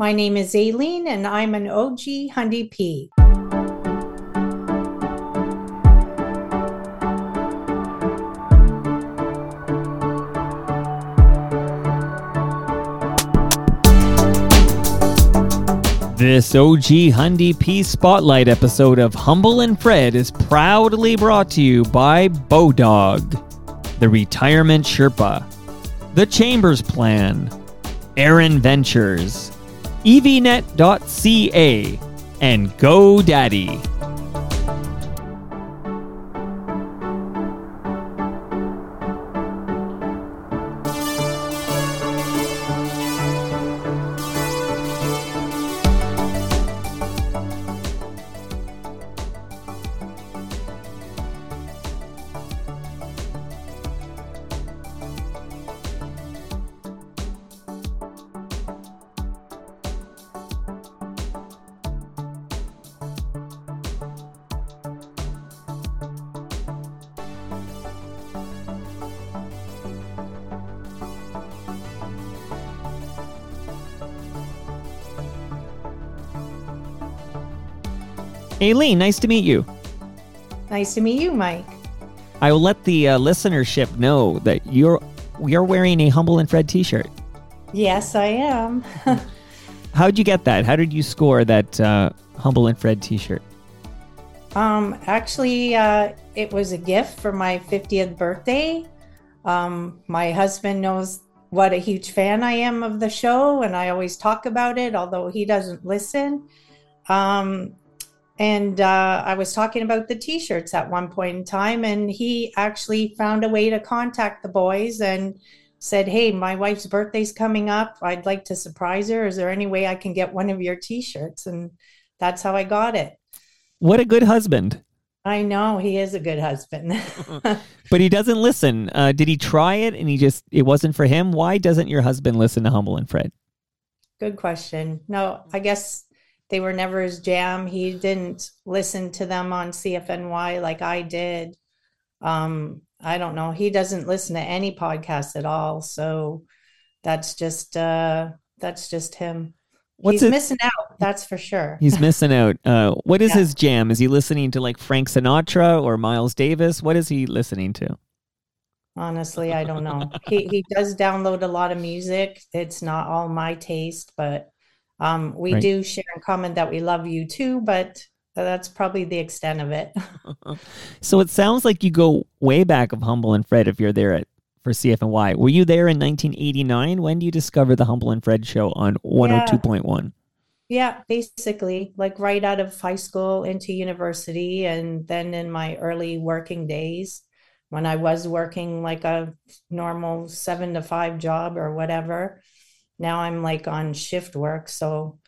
My name is Aileen, and I'm an OG Hundy P. This OG Hundy P Spotlight episode of Humble and Fred is proudly brought to you by Bodog, the Retirement Sherpa, the Chambers Plan, Aaron Ventures, evnet.ca, and GoDaddy. Aileen, nice to meet you. Nice to meet you, Mike. I will let the uh, listenership know that you're you're wearing a Humble and Fred T-shirt. Yes, I am. How'd you get that? How did you score that uh, Humble and Fred T-shirt? Um, actually, uh, it was a gift for my 50th birthday. Um, my husband knows what a huge fan I am of the show, and I always talk about it, although he doesn't listen. Um, and uh, I was talking about the T-shirts at one point in time, and he actually found a way to contact the boys and said, "Hey, my wife's birthday's coming up. I'd like to surprise her. Is there any way I can get one of your T-shirts?" And that's how I got it. What a good husband! I know he is a good husband, but he doesn't listen. Uh, did he try it and he just it wasn't for him? Why doesn't your husband listen to Humble and Fred? Good question. No, I guess they were never his jam. He didn't listen to them on CFNY like I did. Um, I don't know. He doesn't listen to any podcast at all. So that's just uh that's just him. What's He's it? missing out, that's for sure. He's missing out. Uh what is yeah. his jam? Is he listening to like Frank Sinatra or Miles Davis? What is he listening to? Honestly, I don't know. he he does download a lot of music. It's not all my taste, but um, we right. do share in common that we love U2, but that's probably the extent of it. so it sounds like you go way back of Humble and Fred if you're there at for CFNY. Were you there in 1989? When do you discover the Humble and Fred show on 102.1? Yeah, basically, like right out of high school into university, and then in my early working days when I was working like a normal seven to five job or whatever now I'm like on shift work. So,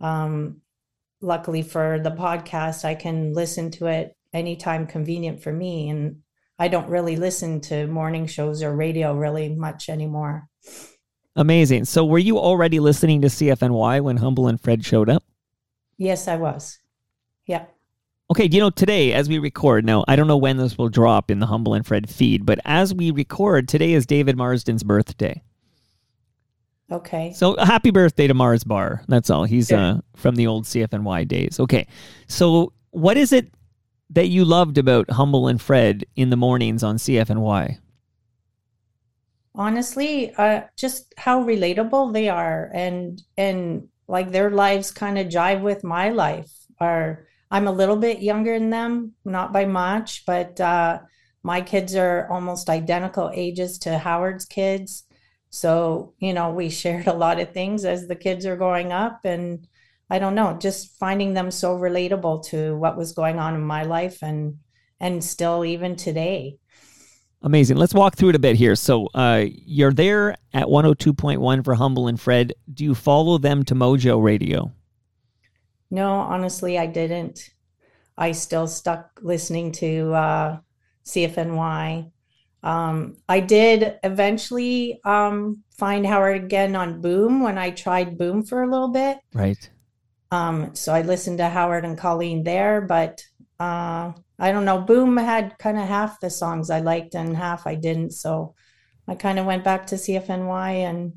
um, luckily for the podcast, I can listen to it anytime convenient for me. And I don't really listen to morning shows or radio really much anymore. Amazing. So, were you already listening to CFNY when Humble and Fred showed up? Yes, I was. Yeah. Okay, you know, today as we record, now I don't know when this will drop in the Humble and Fred feed, but as we record, today is David Marsden's birthday. Okay. So happy birthday to Mars Bar. That's all. He's sure. uh, from the old CFNY days. Okay. So what is it that you loved about Humble and Fred in the mornings on CFNY? Honestly, uh, just how relatable they are, and and like their lives kind of jive with my life. Are I'm a little bit younger than them, not by much, but uh, my kids are almost identical ages to Howard's kids so, you know, we shared a lot of things as the kids are growing up. And I don't know, just finding them so relatable to what was going on in my life and and still even today. Amazing. Let's walk through it a bit here. So, uh, you're there at 102.1 for Humble and Fred. Do you follow them to Mojo Radio? No, honestly, I didn't. I still stuck listening to uh, CFNY um, I did eventually um, find Howard again on Boom when I tried Boom for a little bit. Right. Um, so I listened to Howard and Colleen there, but uh, I don't know. Boom had kind of half the songs I liked and half I didn't. So I kind of went back to CFNY and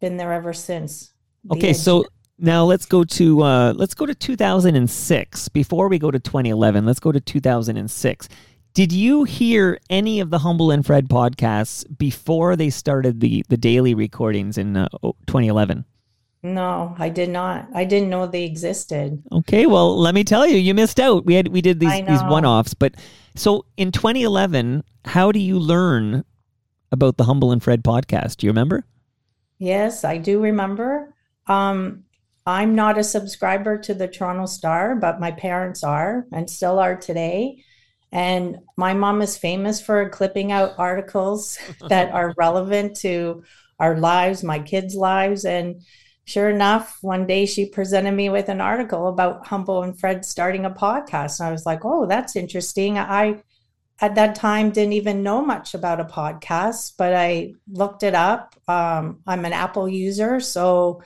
been there ever since. Okay, so Now let's go to uh, let's go to 2006. Before we go to 2011, let's go to 2006. Did you hear any of the Humble and Fred podcasts before they started the the daily recordings in uh, 2011? No, I did not. I didn't know they existed. Okay, well, let me tell you, you missed out. We had we did these these one-offs, but so in 2011, how do you learn about the Humble and Fred podcast? Do you remember? Yes, I do remember. Um, I'm not a subscriber to the Toronto Star, but my parents are and still are today. And my mom is famous for clipping out articles that are relevant to our lives, my kids' lives. And sure enough, one day she presented me with an article about Humble and Fred starting a podcast. And I was like, oh, that's interesting. I, at that time, didn't even know much about a podcast, but I looked it up. Um, I'm an Apple user, so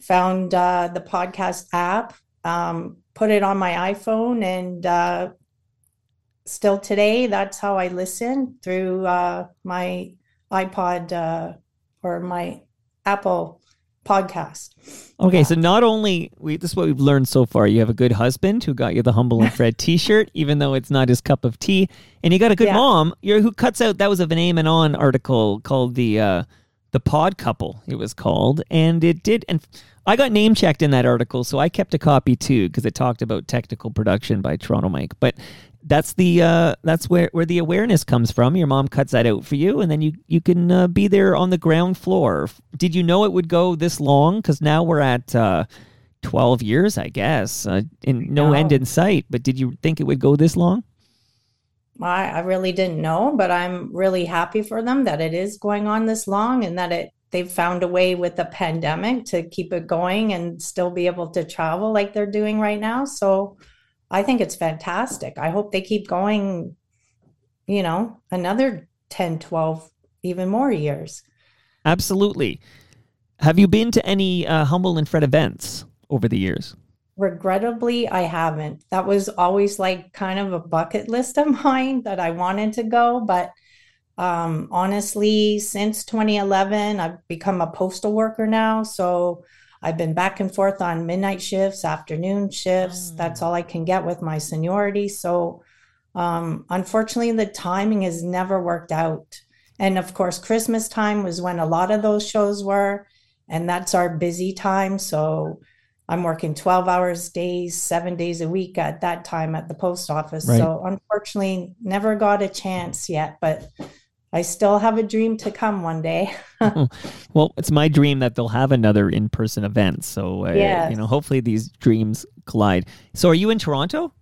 found uh, the podcast app, um, put it on my iPhone, and uh, still today, that's how I listen through uh, my iPod uh, or my Apple podcast. Okay, so not only we this is what we've learned so far. You have a good husband who got you the Humble and Fred T-shirt, even though it's not his cup of tea, and you got a good yeah. mom. You're, who cuts out that was a Vinay Menon article called the uh, the Pod Couple. It was called, and it did. And I got name checked in that article, so I kept a copy too because it talked about technical production by Toronto Mike. But that's the uh, that's where where the awareness comes from. Your mom cuts that out for you, and then you you can uh, be there on the ground floor. Did you know it would go this long? Because now we're at uh, twelve years, I guess, uh, in no, no end in sight. But did you think it would go this long? I, I really didn't know, but I'm really happy for them that it is going on this long and that it they've found a way with the pandemic to keep it going and still be able to travel like they're doing right now. So I think it's fantastic. I hope they keep going, you know, another 10, 12, even more years. Absolutely. Have you been to any uh, Humble and Fred events over the years? Regrettably, I haven't. That was always like kind of a bucket list of mine that I wanted to go. But um, honestly, since 2011, I've become a postal worker now. So I've been back and forth on midnight shifts, afternoon shifts. Mm. That's all I can get with my seniority. So, um, unfortunately, the timing has never worked out. And of course, Christmas time was when a lot of those shows were, and that's our busy time. So, I'm working 12 hours days, seven days a week at that time at the post office. Right. So, unfortunately, never got a chance yet. But I still have a dream to come one day. well, it's my dream that they'll have another in-person event. So, uh, yes. you know, hopefully these dreams collide. So, are you in Toronto?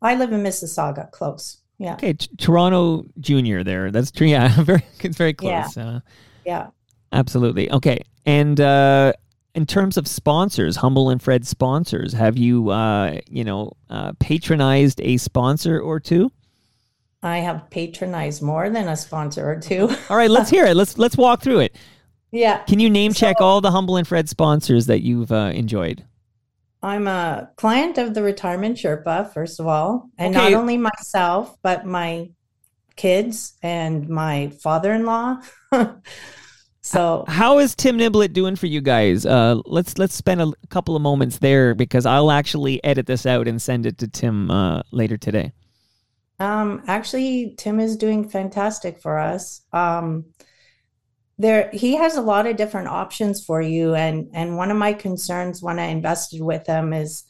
I live in Mississauga, close. Yeah. Okay, T- Toronto Junior. There, that's true. yeah, very it's very close. Yeah. Uh, yeah. Absolutely. Okay, and uh, in terms of sponsors, Humble and Fred sponsors, have you uh, you know uh, patronized a sponsor or two? I have patronized more than a sponsor or two. all right, let's hear it. Let's let's walk through it. Yeah. Can you name check all the Humble and Fred sponsors that you've uh, enjoyed? I'm a client of the Retirement Sherpa, first of all, and okay. not only myself, but my kids and my father-in-law. so, how is Tim Niblett doing for you guys? Uh, let's let's spend a couple of moments there because I'll actually edit this out and send it to Tim uh, later today. Um, actually, Tim is doing fantastic for us. Um, there, he has a lot of different options for you, and and one of my concerns when I invested with him is,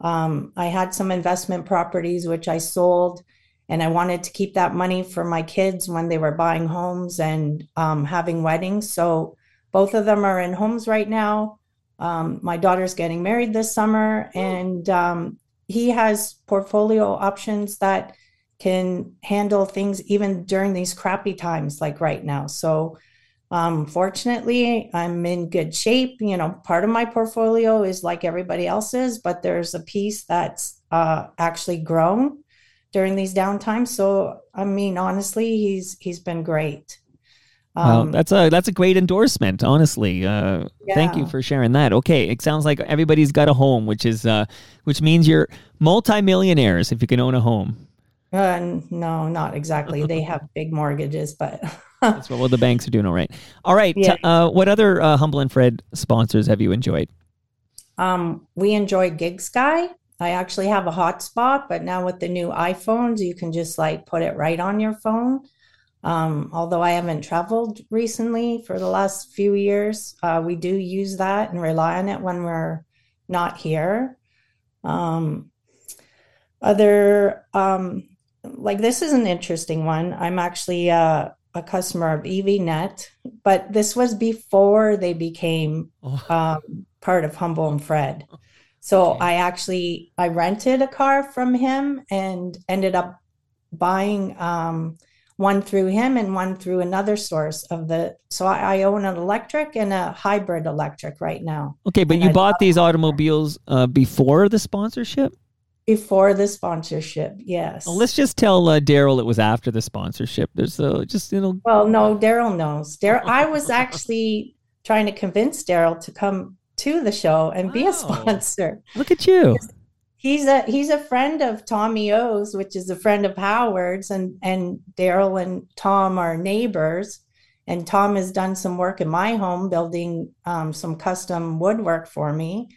um, I had some investment properties which I sold, and I wanted to keep that money for my kids when they were buying homes and um, having weddings. So both of them are in homes right now. Um, my daughter's getting married this summer, and um, he has portfolio options that can handle things even during these crappy times like right now. So, um, fortunately, I'm in good shape. You know, part of my portfolio is like everybody else's, but there's a piece that's uh, actually grown during these downtimes. So, I mean, honestly, he's he's been great. Um, that's a that's a great endorsement. Honestly, uh, yeah. thank you for sharing that. Okay, it sounds like everybody's got a home, which is uh, which means you're multimillionaires if you can own a home. Uh, no, not exactly. they have big mortgages, but that's what well, the banks are doing all right. All right. Yeah. Uh, what other uh, Humble and Fred sponsors have you enjoyed? Um, we enjoy GigSky. I actually have a hotspot, but now with the new iPhones, you can just like put it right on your phone. Um, although I haven't traveled recently for the last few years, uh, we do use that and rely on it when we're not here. Um, other, um, like this is an interesting one. I'm actually uh, a customer of EVNet, but this was before they became oh. um, part of Humble and Fred. So okay. I actually I rented a car from him and ended up buying um, one through him and one through another source of the. So I, I own an electric and a hybrid electric right now. Okay, but and you I bought these automobiles uh, before the sponsorship. Before the sponsorship, yes. Well, let's just tell uh, Daryl it was after the sponsorship. There's uh, just you know. Well, no, Daryl knows. Daryl, I was actually trying to convince Daryl to come to the show and be a sponsor. Look at you. He's a he's a friend of Tommy O's, which is a friend of Howard's, and and Daryl and Tom are neighbors. And Tom has done some work in my home, building um, some custom woodwork for me.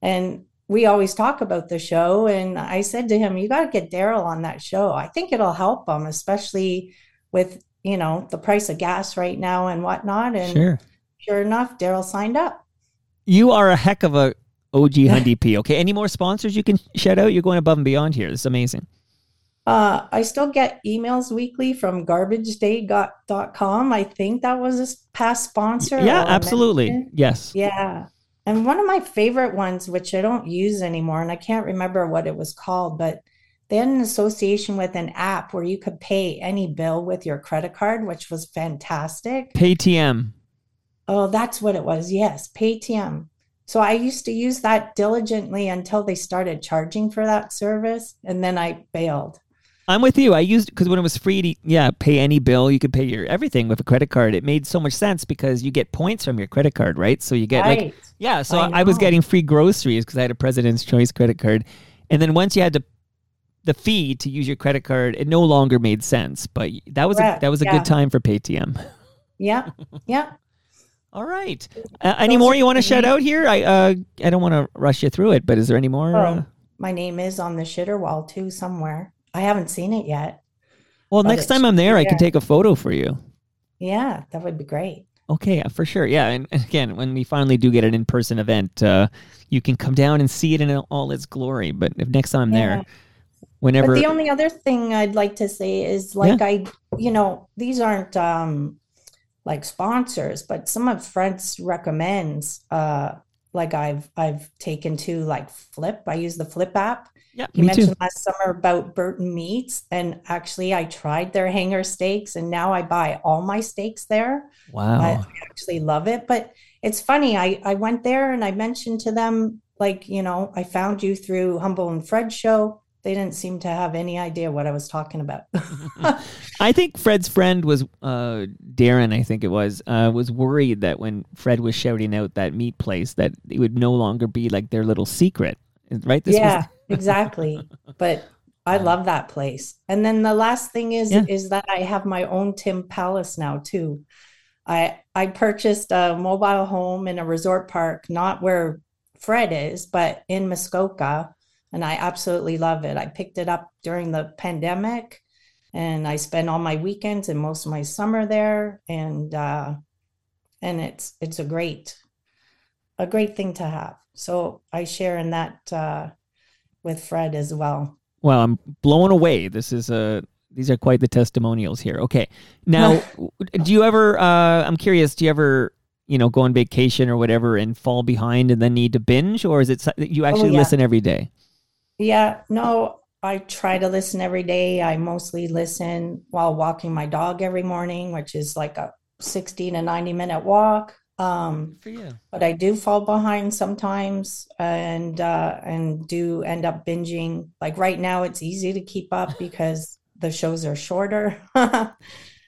And we always talk about the show. And I said to him, You got to get Daryl on that show. I think it'll help him, especially with, you know, the price of gas right now and whatnot. And sure, sure enough, Daryl signed up. You are a heck of a OG Hundy P. Okay. Any more sponsors you can shout out? You're going above and beyond here. This is amazing. Uh, I still get emails weekly from garbageday.com. I think that was a past sponsor. Yeah, absolutely. Yes. Yeah. And one of my favorite ones, which I don't use anymore, and I can't remember what it was called, but they had an association with an app where you could pay any bill with your credit card, which was fantastic. Paytm. Oh, that's what it was. Yes, Paytm. So I used to use that diligently until they started charging for that service, and then I bailed. I'm with you. I used because when it was free to yeah pay any bill, you could pay your everything with a credit card. It made so much sense because you get points from your credit card, right? So you get right. like yeah. So I, I, was getting free groceries because I had a President's Choice credit card, and then once you had to the fee to use your credit card, it no longer made sense. But that was a, that was a yeah. good time for Paytm. Yeah, yeah. All right. Uh, any more you want to shout out here? I uh, I don't want to rush you through it, but is there any more? Oh, uh... My name is on the shitter wall too somewhere. I haven't seen it yet. Well, next time I'm there, I can take a photo for you. Yeah, that would be great. Okay, for sure. Yeah, and, and again, when we finally do get an in-person event, uh, you can come down and see it in all its glory. But if next time I'm yeah. there, whenever. But the only other thing I'd like to say is, like, yeah. I, you know, these aren't um, like sponsors, but some of friends recommends, uh, like I've I've taken to like Flipp. I use the Flipp app yeah, he mentioned too. last summer about Burton Meats, and actually, I tried their hanger steaks, and now I buy all my steaks there. Wow, I actually love it. But it's funny. I I went there and I mentioned to them like, you know, I found you through Humble and Fred show. They didn't seem to have any idea what I was talking about. I think Fred's friend was uh, Darren. I think it was uh, was worried that when Fred was shouting out that meat place, that it would no longer be like their little secret right? This yeah, was... exactly. But I love that place. And then the last thing is yeah. is that I have my own Tim Palace now too. I I purchased a mobile home in a resort park, not where Fred is, but in Muskoka, and I absolutely love it. I picked it up during the pandemic, and I spend all my weekends and most of my summer there, and uh, and it's it's a great a great thing to have. So I share in that uh, with Fred as well. Well, I'm blown away. This is a these are quite the testimonials here. Okay, now do you ever? Uh, I'm curious. Do you ever? You know, go on vacation or whatever and fall behind and then need to binge, or is it you actually oh, yeah. listen every day? Yeah, no, I try to listen every day. I mostly listen while walking my dog every morning, which is like a 60 to 90 minute walk. Um, for you. But I do fall behind sometimes, and uh, and do end up binging. Like right now, it's easy to keep up because the shows are shorter.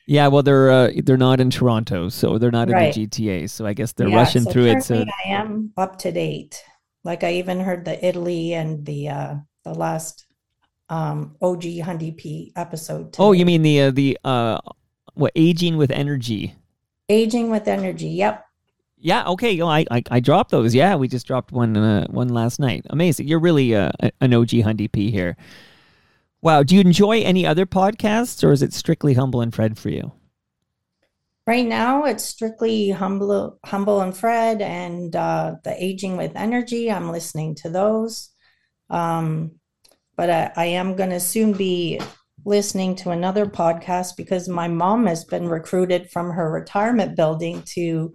yeah, well, they're uh, they're not in Toronto, so they're not right. in the GTA. So I guess they're yeah, rushing so through it. So I am up to date. Like I even heard the Italy and the uh, the last um, OG Hundy P episode. Today. Oh, you mean the uh, the uh, what aging with energy? Aging with energy. Yep. Yeah. Okay. Oh, I, I I dropped those. Yeah, we just dropped one uh, one last night. Amazing. You're really uh, an OG Hundy P here. Wow. Do you enjoy any other podcasts, or is it strictly Humble and Fred for you? Right now, it's strictly humble, humble and Fred, and uh, the aging with energy. I'm listening to those, um, but I, I am going to soon be listening to another podcast because my mom has been recruited from her retirement building to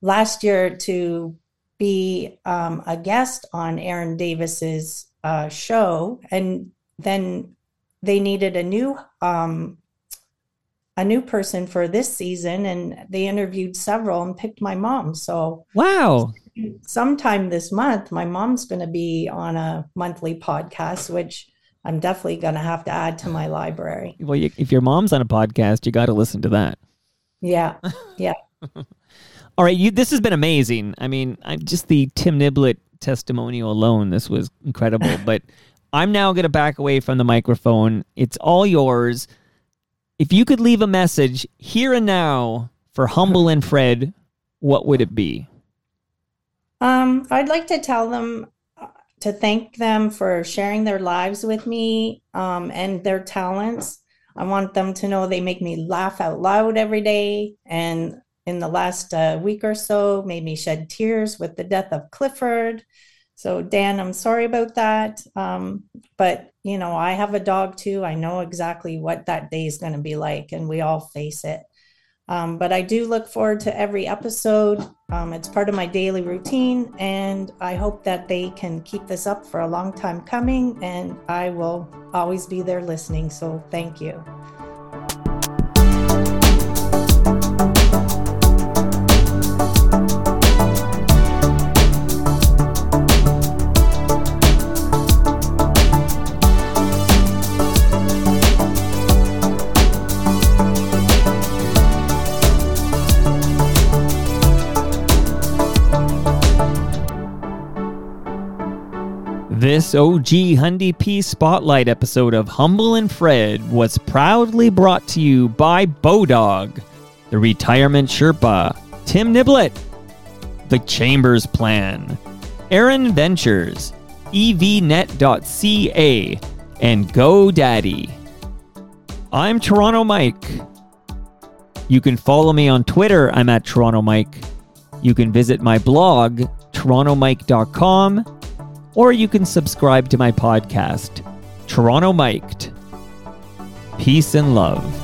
last year to be um, a guest on Aaron Davis's uh, show, and then they needed a new um, a new person for this season, and they interviewed several and picked my mom. So wow, sometime this month, my mom's going to be on a monthly podcast, which I'm definitely going to have to add to my library. Well, you, if your mom's on a podcast, you got to listen to that. Yeah, yeah. All right, you. This has been amazing. I mean, I, just the Tim Niblett testimonial alone, this was incredible. but I'm now going to back away from the microphone. It's all yours. If you could leave a message here and now for Humble and Fred, what would it be? Um, I'd like to tell them uh, to thank them for sharing their lives with me um, and their talents. I want them to know they make me laugh out loud every day and in the last uh, week or so made me shed tears with the death of Clifford. So, Dan, I'm sorry about that. Um, but, you know, I have a dog too. I know exactly what that day is going to be like, and we all face it. Um, but I do look forward to every episode. Um, it's part of my daily routine, and I hope that they can keep this up for a long time coming. And I will always be there listening. So, thank you. This OG Hundy P Spotlight episode of Humble and Fred was proudly brought to you by Bodog, the Retirement Sherpa, Tim Niblett, The Chambers Plan, Aaron Ventures, evnet.ca, and GoDaddy. I'm Toronto Mike. You can follow me on Twitter. I'm at Toronto Mike. You can visit my blog, torontomike.com or you can subscribe to my podcast, Toronto Miked. Peace and love.